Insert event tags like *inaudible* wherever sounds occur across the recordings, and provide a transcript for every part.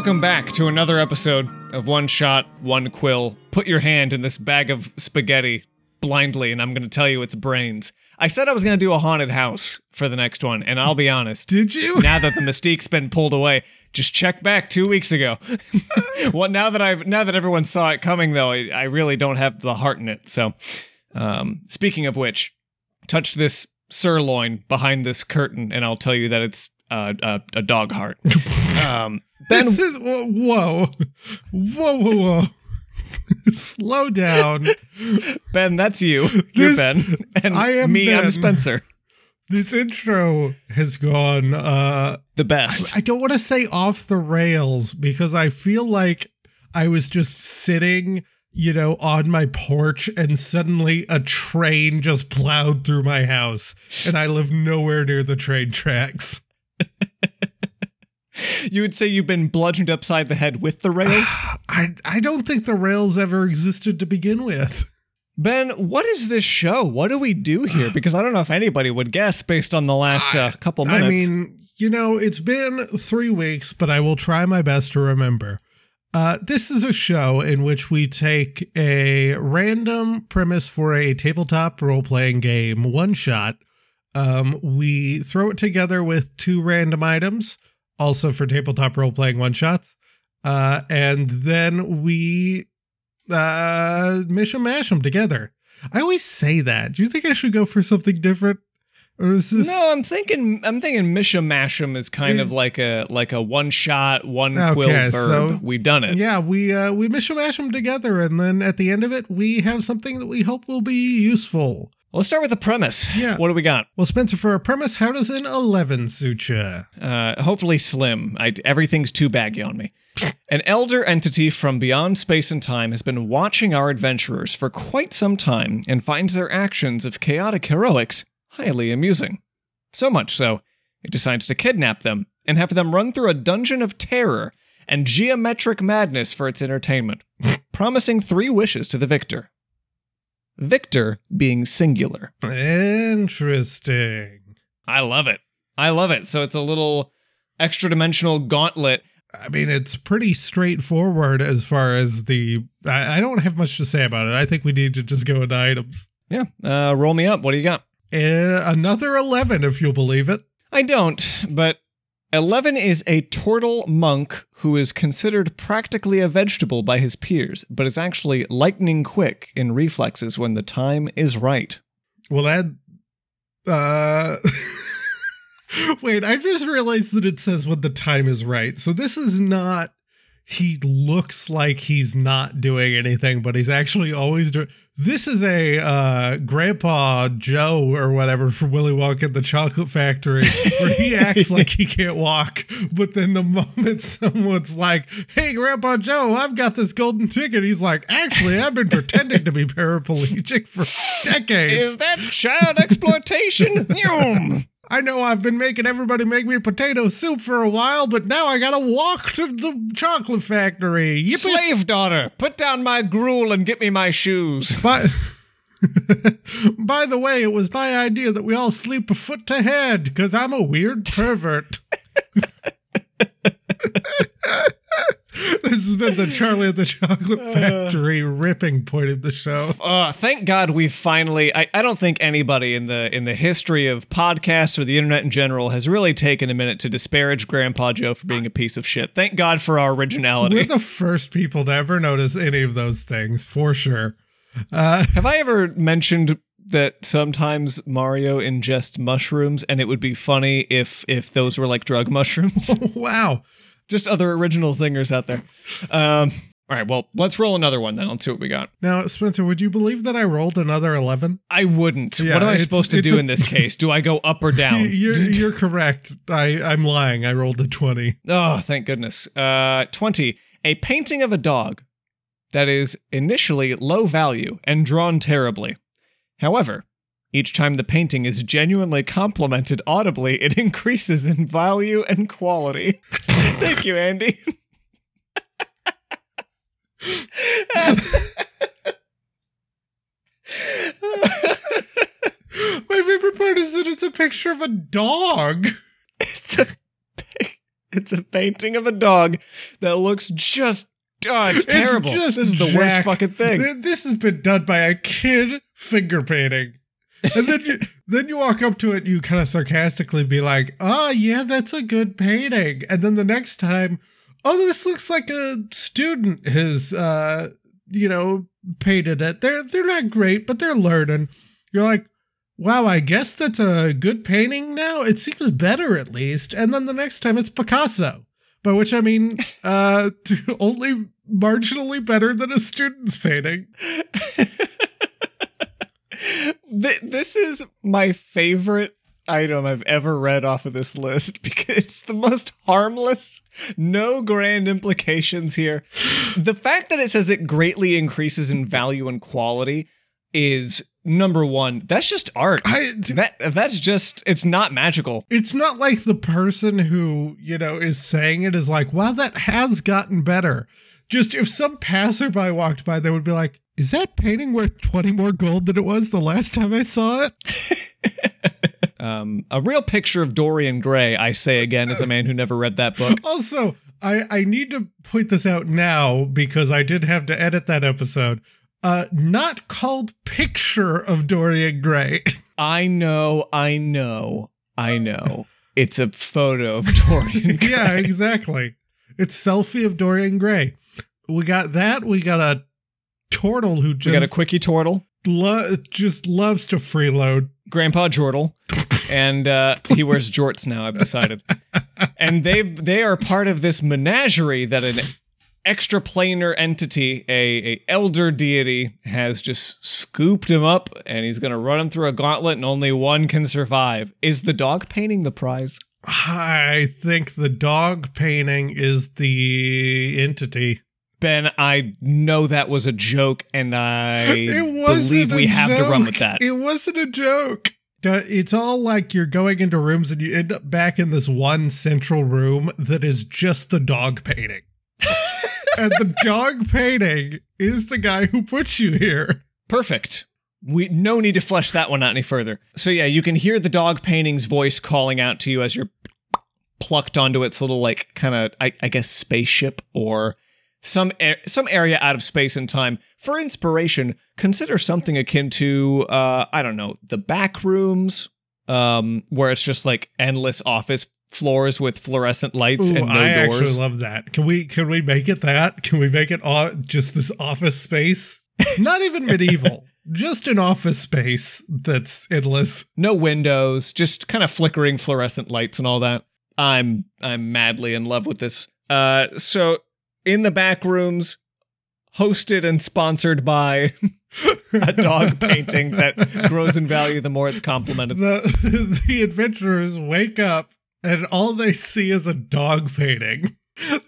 Welcome back to another episode of One Shot, One Quill. Put your hand in this bag of spaghetti blindly, and I'm going to tell you it's brains. I said I was going to do a haunted house for the next one, and I'll be honest. Did you? now that the mystique's been pulled away, just check back two weeks ago. *laughs* well, now that I've now that everyone saw it coming, though, I, I really don't have the heart in it. So, um, speaking of which, touch this sirloin behind this curtain, and I'll tell you that it's uh, a, a dog heart. *laughs* Um, ben, This is whoa, whoa, whoa, whoa, whoa. *laughs* Slow down. Ben, that's you. You're Ben, and I am me. I'm Spencer. This intro has gone. uh The best. I don't want to say off the rails because I feel like I was just sitting, you know, on my porch and suddenly a train just plowed through my house, and I live nowhere near the train tracks. *laughs* You would say you've been bludgeoned upside the head with the rails. *sighs* I I don't think the rails ever existed to begin with. Ben, what is this show? What do we do here? *sighs* Because I don't know if anybody would guess based on the last uh, couple minutes. I mean, you know, it's been three weeks, but I will try my best to remember. Uh, this is a show in which we take a random premise for a tabletop role playing game, one shot. Um, we throw it together with two random items, also for tabletop role playing one shots. Uh, and then we uh, mish and mash them together. I always say that. Do you think I should go for something different? Or is this no, I'm thinking. I'm thinking Misha Mash'em is kind of like a like a one shot, one quill verb. so- We've done it. Yeah, we uh, we mish and them together, and then at the end of it, we have something that we hope will be useful. Let's start with the premise. Yeah. What do we got? Well, Spencer, for a premise, how does an eleven suit you? Uh, hopefully slim. I, everything's too baggy on me. An elder entity from beyond space and time has been watching our adventurers for quite some time and finds their actions of chaotic heroics highly amusing. So much so, it decides to kidnap them and have them run through a dungeon of terror and geometric madness for its entertainment, *laughs* promising three wishes to the victor. Victor being singular. Interesting. I love it. I love it. So it's a little extra dimensional gauntlet I mean, it's pretty straightforward as far as the. I, I don't have much to say about it. I think we need to just go into items. Yeah. Uh, roll me up. What do you got? Uh, another eleven, if you'll believe it. I don't, but 11 is a turtle monk who is considered practically a vegetable by his peers, but is actually lightning quick in reflexes when the time is right. Well, that. Uh. *laughs* Wait, I just realized that it says when the time is right. So this is not. He looks like he's not doing anything, but he's actually always doing. This is a uh, Grandpa Joe or whatever from Willy Wonka and the Chocolate Factory, where he *laughs* acts like he can't walk, but then the moment *laughs* someone's like, "Hey, Grandpa Joe, I've got this golden ticket," he's like, "Actually, I've been pretending to be paraplegic for *laughs* decades." Is that child exploitation? Yum. I know I've been making everybody make me potato soup for a while, but now I gotta walk to the chocolate factory. Yippee! Slave daughter, put down my gruel and get me my shoes. *laughs* By, *laughs* by the way, it was my idea that we all sleep a foot to head, because I'm a weird pervert. *laughs* this has been the Charlie and the Chocolate Factory ripping point of the show. Uh, thank God we finally. I, I don't think anybody in the in the history of podcasts or the internet in general has really taken a minute to disparage Grandpa Joe for being a piece of shit. Thank God for our originality. We're the first people to ever notice any of those things, for sure. Uh, Have I ever mentioned that sometimes Mario ingests mushrooms and it would be funny if if those were like drug mushrooms? *laughs* wow. Just other original singers out there. Um, all right, well, let's roll another one then. Let's see what we got. Now, Spencer, would you believe that I rolled another 11? I wouldn't. Yeah, what am I supposed to do a- in this case? Do I go up or *laughs* down? You're, you're correct. I, I'm lying. I rolled a 20. Oh, thank goodness. Uh, 20. A painting of a dog that is initially low value and drawn terribly. However, each time the painting is genuinely complimented audibly, it *laughs* increases in value and quality. *laughs* thank you, Andy. My favorite part is that it's a picture of a dog. it's a it's a painting of a dog that looks just oh, it's terrible. just this is the worst fucking thing. This has been done by a kid finger painting. And then you then you walk up to it, you kind of sarcastically be like, "Oh yeah, that's a good painting." And then the next time, "Oh, this looks like a student has uh, you know, painted it. They're they're not great, but they're learning." You're like, "Wow, I guess that's a good painting now. It seems better at least." And then the next time it's Picasso. By which I mean *laughs* uh *laughs* only marginally better than a student's painting. *laughs* Th- this is my favorite item I've ever read off of this list *laughs* because it's the most harmless, no grand implications here. The fact that it says it greatly increases in value and quality is number one. That's just art. I That that's just it's not magical. it's not like the person who, you know, is saying it is like, wow, that has gotten better. Just if some passerby walked by, they would be like, is that painting worth 20 more gold than it was the last time I saw it? *laughs* Um, a real picture of Dorian Gray, I say again, as a man who never read that book. Also, I, I need to point this out now because I did have to edit that episode. Uh, not called Picture of Dorian Gray. *laughs* I know, I know, I know. It's a photo of *laughs* Dorian Gray. yeah, exactly. It's selfie of Dorian Gray. We got that. We got a turtle who We just got a quickie turtle, lo- just loves to freeload. Grandpa Jortle, *laughs* and uh, he wears jorts now. I've decided, *laughs* and they they are part of this menagerie that an extraplanar entity, a, a elder deity, has just scooped him up, and he's gonna run him through a gauntlet, and only one can survive. Is the dog painting the prize? I think the dog painting is the entity. Ben, I know that was a joke, and I *laughs* believe we have to run with that. It wasn't a joke. It's all like you're going into rooms and you end up back in this one central room that is just the dog painting. *laughs* and the dog painting is the guy who puts you here. Perfect. We no need to flesh that one out any further. So yeah, you can hear the dog painting's voice calling out to you as you're plucked onto its little like kind of I, I guess spaceship or some a- some area out of space and time. For inspiration, consider something akin to uh I don't know, the back rooms um where it's just like endless office floors with fluorescent lights Ooh, and no I doors. actually love that. Can we can we make it that? Can we make it all, just this office space? *laughs* Not even medieval. just an office space that's endless. no windows, just kind of flickering fluorescent lights and all that. I'm I'm madly in love with this. Uh so in the back rooms hosted and sponsored by *laughs* a dog *laughs* painting that grows in value the more it's complimented. the *laughs* the adventurers wake up and all they see is a dog painting.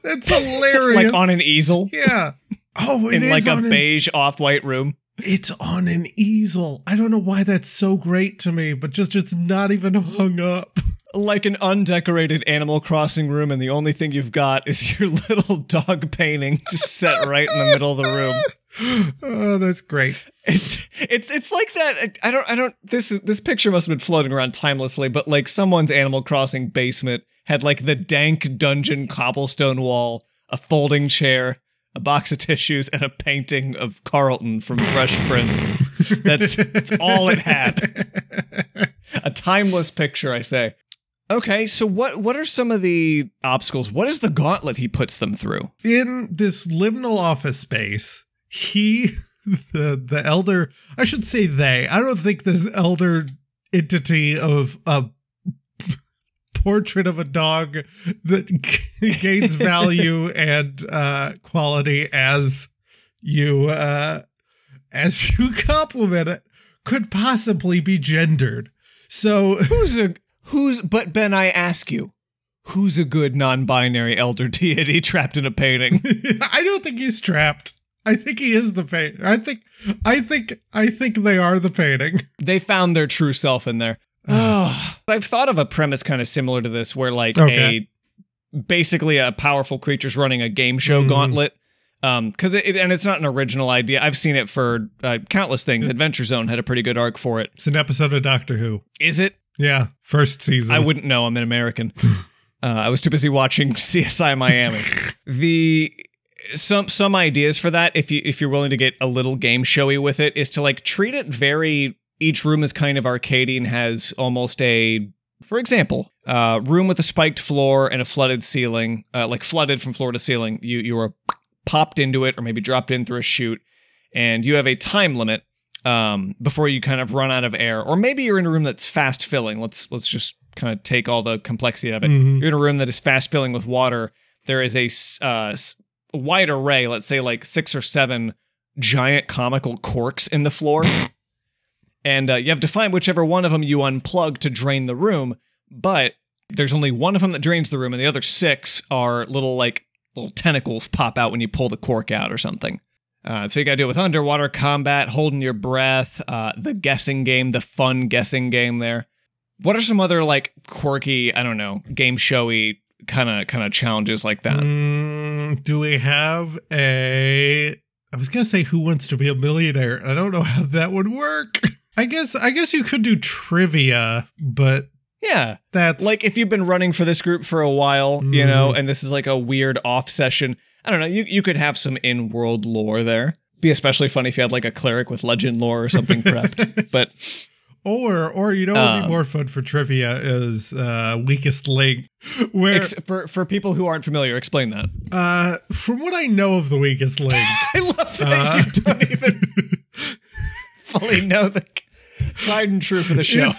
That's hilarious. like on an easel yeah. Oh, it in like a an- beige off-white room. It's on an easel. I don't know why that's so great to me, but just it's not even hung up. Like an undecorated Animal Crossing room and the only thing you've got is *laughs* your little dog painting just set right in the middle of the room. oh, that's great. It's it's it's like that. I don't I don't. This is this picture must have been floating around timelessly, but like someone's Animal Crossing basement had like the dank dungeon cobblestone wall, a folding chair, a box of tissues, and a painting of Carlton from Fresh Prince. That's that's all it had. *laughs* A timeless picture, I say. Okay, so what what are some of the obstacles? What is the gauntlet he puts them through? in this liminal office space, he *laughs* the the elder I should say they. I don't think this elder entity of a *laughs* portrait of a dog that *laughs* gains value and uh quality as you uh as you compliment it could possibly be gendered. So Who's a who's but Ben, I ask you, who's a good non-binary elder *laughs* deity trapped in a painting? *laughs* I don't think he's trapped. I think he is the painting. I think I think I think they are the painting. *laughs* they found their true self in there. *sighs* Oh, *sighs* I've thought of a premise kind of similar to this where like Okay. a basically a powerful creature's running a game show Mhm. gauntlet. Um, because it, and it's not an original idea. I've seen it for uh, countless things. Adventure Zone had a pretty good arc for it. It's an episode of Doctor Who. Is it? Yeah, first season. I wouldn't know. I'm an American. *laughs* Uh, I was too busy watching *laughs* CSI Miami. the some some ideas for that, if you if you're willing to get a little game showy with it, is to like treat it very. Each room is kind of arcadey and has almost a, for example, uh, room with a spiked floor and a flooded ceiling, uh, like flooded from floor to ceiling. You you are popped into it or maybe dropped in through a chute, and you have a time limit um, before you kind of run out of air, or maybe you're in a room that's fast filling. Let's let's just kind of take all the complexity of it. Mhm. You're in a room that is fast filling with water. There is a uh, wide array, let's say like six or seven giant comical corks in the floor, *laughs* and uh, you have to find whichever one of them you unplug to drain the room. But there's only one of them that drains the room, and the other six are little like little tentacles pop out when you pull the cork out or something. Uh, so you got to deal with underwater combat, holding your breath, uh, the guessing game, the fun guessing game there. What are some other like quirky, I don't know, game showy kind of kind of challenges like that? Mm, do we have a? I was gonna say who wants to be a millionaire. I don't know how that would work. I guess I guess you could do trivia, but Yeah, that's like if you've been running for this group for a while, you know, and this is like a weird off session. I don't know. You you could have some in world lore there. Be especially funny if you had like a cleric with legend lore or something *laughs* prepped. But or or you know what would be Um, more fun for trivia is uh weakest link, where ex- for for people who aren't familiar, explain that. uh from what I know of the weakest link, *laughs* I love that uh, you don't even *laughs* fully know the tried and true for the show.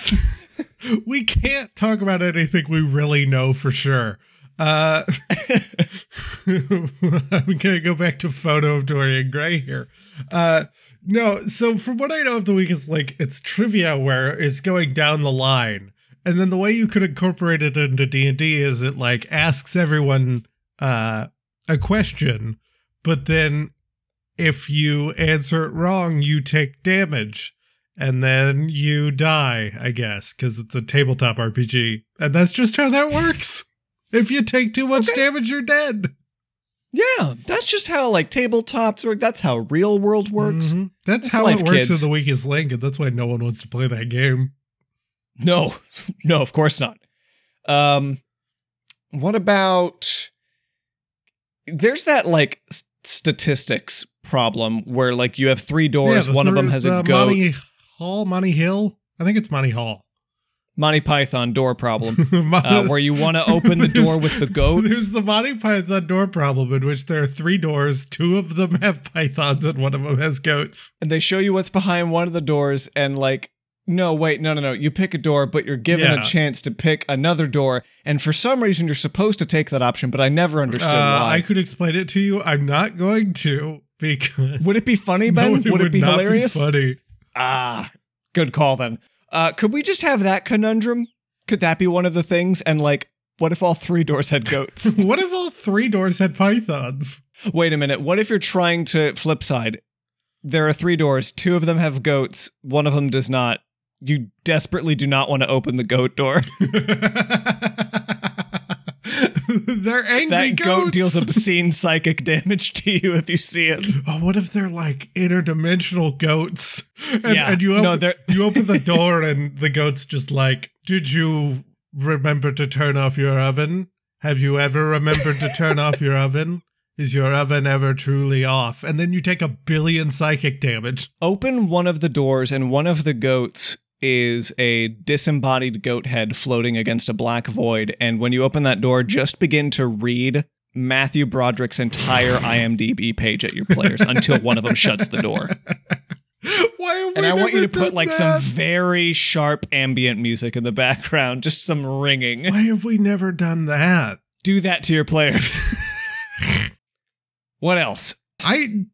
We can't talk about anything we really know for sure. Uh, *laughs* I'm gonna go back to photo of Dorian Gray here. Uh, no, so from what I know of the weakest like it's trivia where it's going down the line, and then the way you could incorporate it into D and D is it like asks everyone uh, a question, but then if you answer it wrong, you take damage and then you die, I guess, because it's a tabletop RPG. And that's just how that works. *laughs* If you take too much Okay. damage, you're dead. Yeah, that's just how like tabletops work. That's how real world works. Mhm. That's It's how life, it works kids. in the weakest link, and that's why no one wants to play that game. No, no, of course not. Um, what about? There's that like s- statistics problem where like you have three doors. the one of them has a goat. Monty Hall, Monty Hill. I think it's Monty Hall. Monty Python door problem, *laughs* uh, where you want to open the door with the goat. There's the Monty Python door problem, in which there are three doors. Two of them have pythons, and one of them has goats. and they show you what's behind one of the doors and like no wait no no no you pick a door but you're given Yeah. a chance to pick another door and for some reason you're supposed to take that option but i never understood Uh, why I could explain it to you. I'm not going to because would it be funny *laughs* No, ben would, it be hilarious funny. ah good call then uh could we just have that conundrum? Could that be one of the things? And like what if all three doors had goats? *laughs* What if all three doors had pythons? wait a minute. What if you're trying to flip side? There are three doors. Two of them have goats. One of them does not. You desperately do not want to open the goat door *laughs* *laughs* they're angry that goat goats. deals *laughs* obscene psychic damage to you if you see it. Oh, what if they're like interdimensional goats? And, Yeah. and you open, No, you open the *laughs* door and the goat's just like, "Did you remember to turn off your oven? Have you ever remembered to turn off your oven? Is your oven ever truly off?" And then you take a billion psychic damage. Open one of the doors, and one of the goats is a disembodied goat head floating against a black void. And when you open that door, just begin to read Matthew Broderick's entire IMDb page at your players *laughs* until one of them shuts the door. Why have And I want you to put like some very sharp ambient music in the background, just some ringing. Why have we never done that? Do that to your players. *laughs* what else? I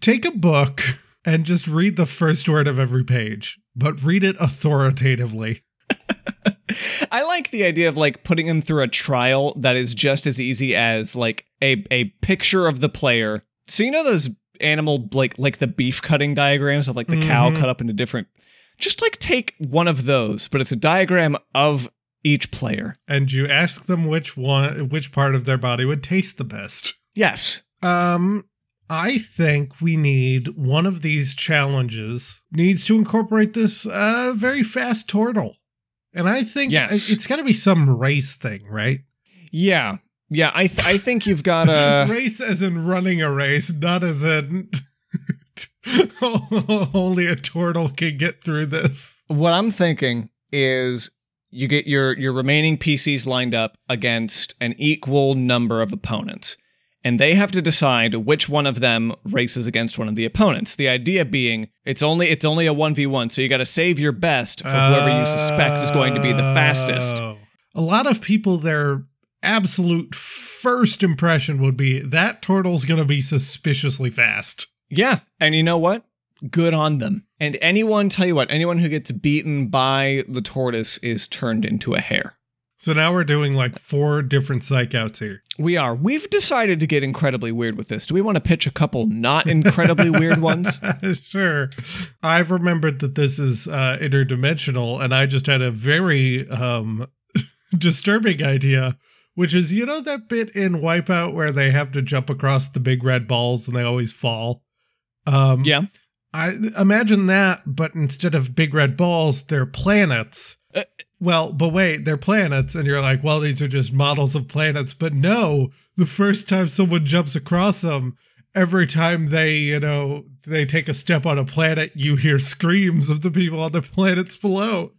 take a book and just read the first word of every page, but read it authoritatively. *laughs* I like the idea of like putting them through a trial that is just as easy as like a a picture of the player. So you know those animal like like the beef cutting diagrams of like the cow Mhm. cut up into different just like take one of those, but it's a diagram of each player. And you ask them which one which part of their body would taste the best. Yes. Um I think we need one of these challenges needs to incorporate this uh very fast turtle. And I think Yes. it's got to be some race thing, right? Yeah. Yeah, I th- I think you've got a *laughs* race as in running a race, not as in *laughs* only a turtle can get through this. what I'm thinking is you get your your remaining PCs lined up against an equal number of opponents. And they have to decide which one of them races against one of the opponents. The idea being it's only it's only a 1v1, so you got to save your best for whoever you suspect is going to be the fastest. Oh. A lot of people their absolute first impression would be that turtle's going to be suspiciously fast. Yeah, and you know what? Good on them. And anyone, tell you what, anyone who gets beaten by the tortoise is turned into a hare. So now we're doing like four different psych outs here. We are. We've decided to get incredibly weird with this. Do we want to pitch a couple not incredibly weird ones? *laughs* sure. I've remembered that this is uh, interdimensional, and I just had a very um, *laughs* disturbing idea, which is you know that bit in Wipeout where they have to jump across the big red balls and they always fall. Um, Yeah. I imagine that, but instead of big red balls, they're planets. Uh, well, but wait, they're planets, and you're like, well, these are just models of planets. But no, the first time someone jumps across them, every time they, you know, they take a step on a planet, you hear screams of the people on the planets below.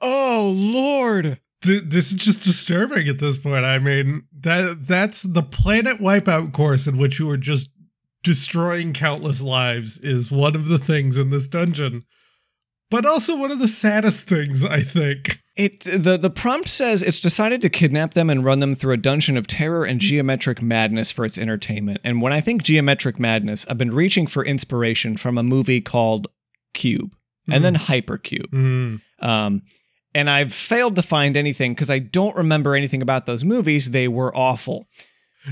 Oh, Lord. Th- This is just disturbing at this point. I mean, that that's the planet wipeout course in which you are just destroying countless lives is one of the things in this dungeon. But also one of the saddest things, I think. It the the prompt says it's decided to kidnap them and run them through a dungeon of terror and geometric madness for its entertainment. And when I think geometric madness, I've been reaching for inspiration from a movie called Cube and then Hypercube. Mm. Um, and I've failed to find anything because I don't remember anything about those movies. They were awful.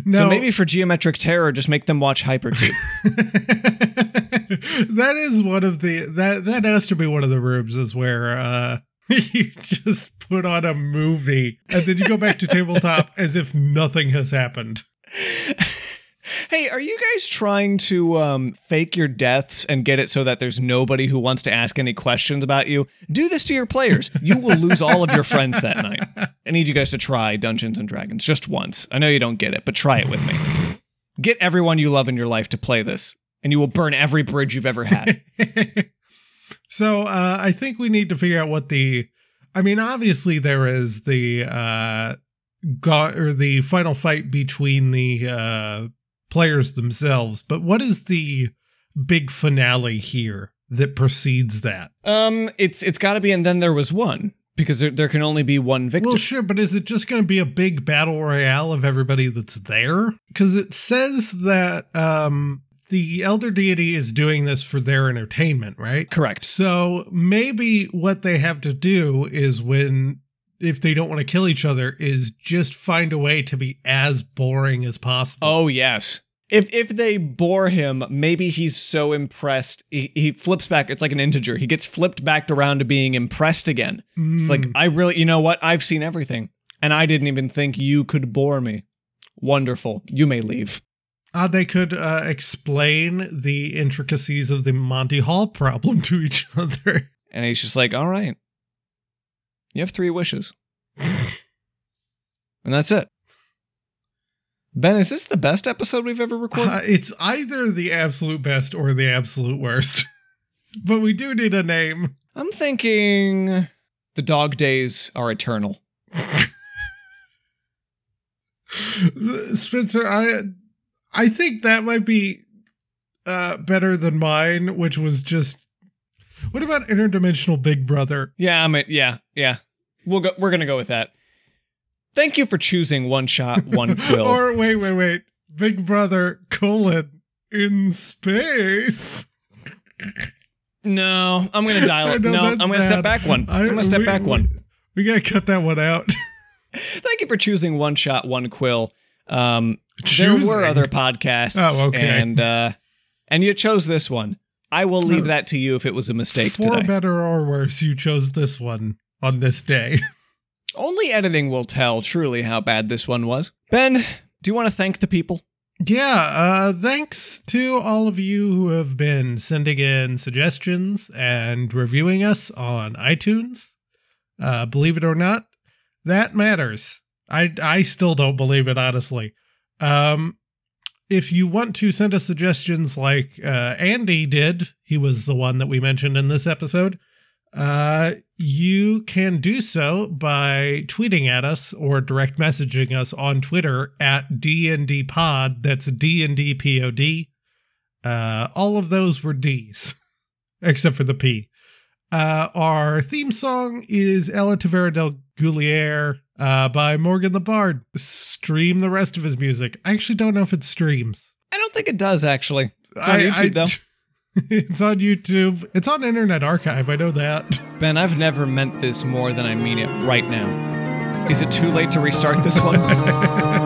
No, So maybe for geometric terror, just make them watch Hypercube. *laughs* that is one of the that that has to be one of the rooms is where uh *laughs* you just put on a movie and then you go back to tabletop as if nothing has happened. *laughs* hey, are you guys trying to um, fake your deaths and get it so that there's nobody who wants to ask any questions about you? Do this to your players. You will lose all of your friends that night. I need you guys to try Dungeons and Dragons just once. I know you don't get it, but try it with me. Get everyone you love in your life to play this, and you will burn every bridge you've ever had. *laughs* so uh, I think we need to figure out what the. I mean, obviously there is the uh, or the final fight between the uh, players themselves, but what is the big finale here that precedes that? Um, it's it's got to be, and then there was one because there, there can only be one victor. Well, sure, but is it just going to be a big battle royale of everybody that's there? Because it says that um, the elder deity is doing this for their entertainment, right? Correct. So maybe what they have to do is when if they don't want to kill each other is just find a way to be as boring as possible. Oh yes. If if they bore him, maybe he's so impressed he, he flips back. It's like an integer. He gets flipped back around to being impressed again. It's like Mm. I really, you know what? I've seen everything, and I didn't even think you could bore me. Wonderful. You may leave. Uh, they could uh, explain the intricacies of the Monty Hall problem *laughs* to each other. And he's just like, all right. You have three wishes, and that's it. Ben, is this the best episode we've ever recorded? Uh, it's either the absolute best or the absolute worst. *laughs* but we do need a name. I'm thinking the dog days are eternal. *laughs* Spencer, I I think that might be uh better than mine, which was just what about interdimensional Big Brother? Yeah, I mean. Yeah, yeah. We'll go. We're gonna go with that. Thank you for choosing one shot, one *laughs* quill. or wait, wait, wait. Big Brother colon in space. no, I'm gonna *laughs* dial it. No, I'm gonna step back one. I- I'm gonna step we- back one. We gotta cut that one out. *laughs* Thank you for choosing one shot, one quill. Um, there were other podcasts, Oh, okay. and uh, and you chose this one. I will leave that to you if it was a mistake For today. better or worse, you chose this one on this day. *laughs* Only editing will tell truly how bad this one was. Ben, do you want to thank the people? Yeah, uh thanks to all of you who have been sending in suggestions and reviewing us on iTunes. Uh believe it or not, that matters. I I still don't believe it honestly. Um if you want to send us suggestions like uh, Andy did, he was the one that we mentioned in this episode. Uh, you can do so by tweeting at us or direct messaging us on Twitter at DNDPod. That's DNDPOD. Uh, all of those were D's, *laughs* except for the P. Uh, our theme song is Ella Tavera del Goulier uh, by Morgan the Bard. Stream the rest of his music. I actually don't know if it streams. I don't think it does actually. It's on YouTube though. *laughs* *laughs* It's on YouTube. It's on Internet Archive. I know that. Ben, I've never meant this more than I mean it right now. Is it too late to restart this one? *laughs*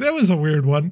That was a weird one.